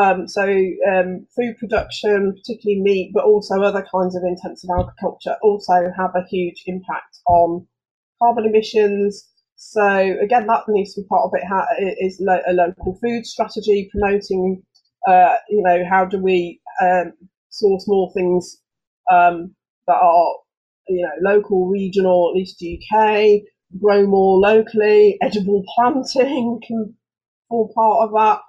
Um, so um, food production, particularly meat, but also other kinds of intensive agriculture, also have a huge impact on carbon emissions. So again, that needs to be part of it. Is lo- a local food strategy promoting? Uh, you know, how do we um, source more things um, that are you know local, regional, at least UK? Grow more locally. Edible planting can form part of that.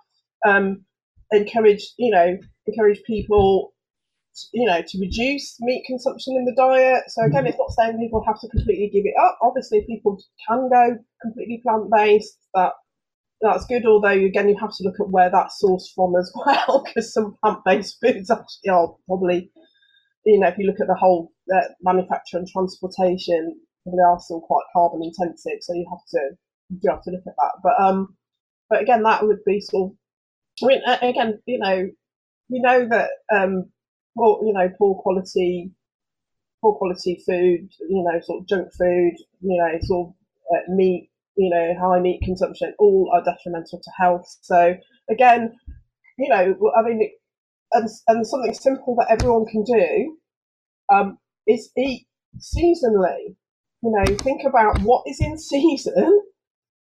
Um, encourage you know encourage people you know to reduce meat consumption in the diet. So again it's not saying people have to completely give it up. Obviously people can go completely plant-based that that's good although again you have to look at where that's sourced from as well because some plant-based foods actually are probably you know if you look at the whole uh, manufacture and transportation they are still quite carbon intensive so you have to you have to look at that. But um but again that would be sort of I mean, again, you know, we know that um, poor, you know, poor quality, poor quality food, you know, sort of junk food, you know, sort of uh, meat, you know, high meat consumption, all are detrimental to health. So again, you know, I mean, and, and something simple that everyone can do um, is eat seasonally. You know, think about what is in season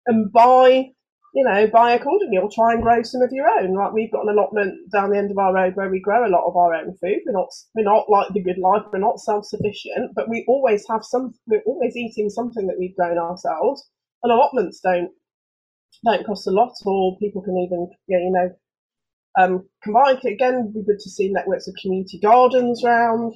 and buy you know, buy accordingly or try and grow some of your own. Like we've got an allotment down the end of our road where we grow a lot of our own food. We're not we're not like the good life, we're not self sufficient, but we always have some we're always eating something that we've grown ourselves. And allotments don't don't cost a lot or people can even you know um combine again we good to see networks of community gardens around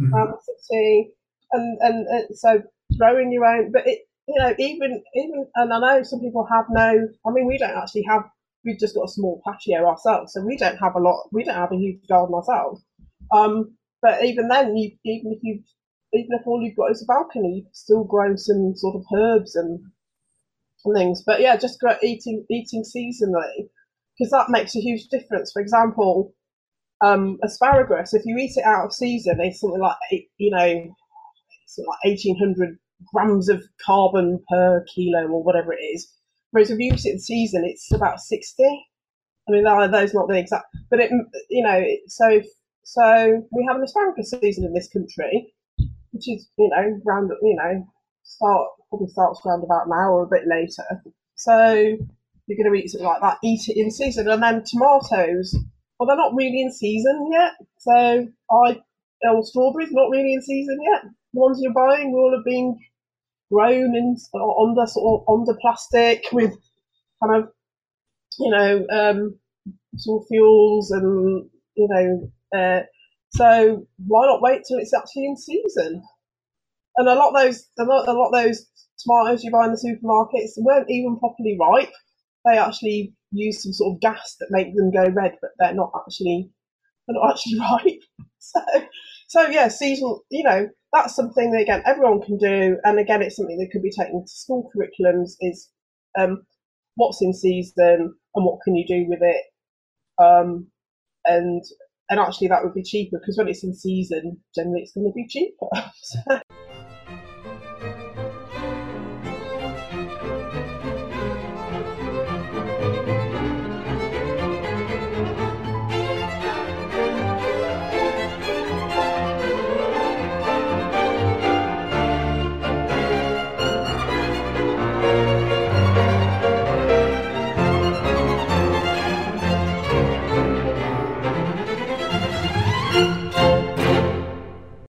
mm-hmm. around the city and, and and so growing your own but it you know, even even, and I know some people have no. I mean, we don't actually have. We've just got a small patio ourselves, so we don't have a lot. We don't have a huge garden ourselves. Um, but even then, you even if you've even if all you've got is a balcony, you can still grow some sort of herbs and things. But yeah, just grow, eating eating seasonally because that makes a huge difference. For example, um, asparagus, if you eat it out of season, it's something like you know, something like eighteen hundred grams of carbon per kilo or whatever it is. Whereas if you use it in season, it's about 60. I mean, that, that is not the exact, but it, you know, so, so we have an asparagus season in this country, which is, you know, round, you know, start, probably starts around about now or a bit later. So you're going to eat something like that, eat it in season. And then tomatoes, well, they're not really in season yet. So I, or strawberries, not really in season yet. The ones you're buying will have been grown in the sort of under plastic with kind of you know um, sort of fuels and you know uh, so why not wait till it's actually in season? And a lot of those a lot, a lot of those tomatoes you buy in the supermarkets weren't even properly ripe. They actually use some sort of gas that make them go red, but they're not actually they're not actually ripe. So so yeah, seasonal. You know, that's something that again everyone can do, and again, it's something that could be taken to school curriculums. Is um, what's in season and what can you do with it, um, and and actually that would be cheaper because when it's in season, generally it's going to be cheaper.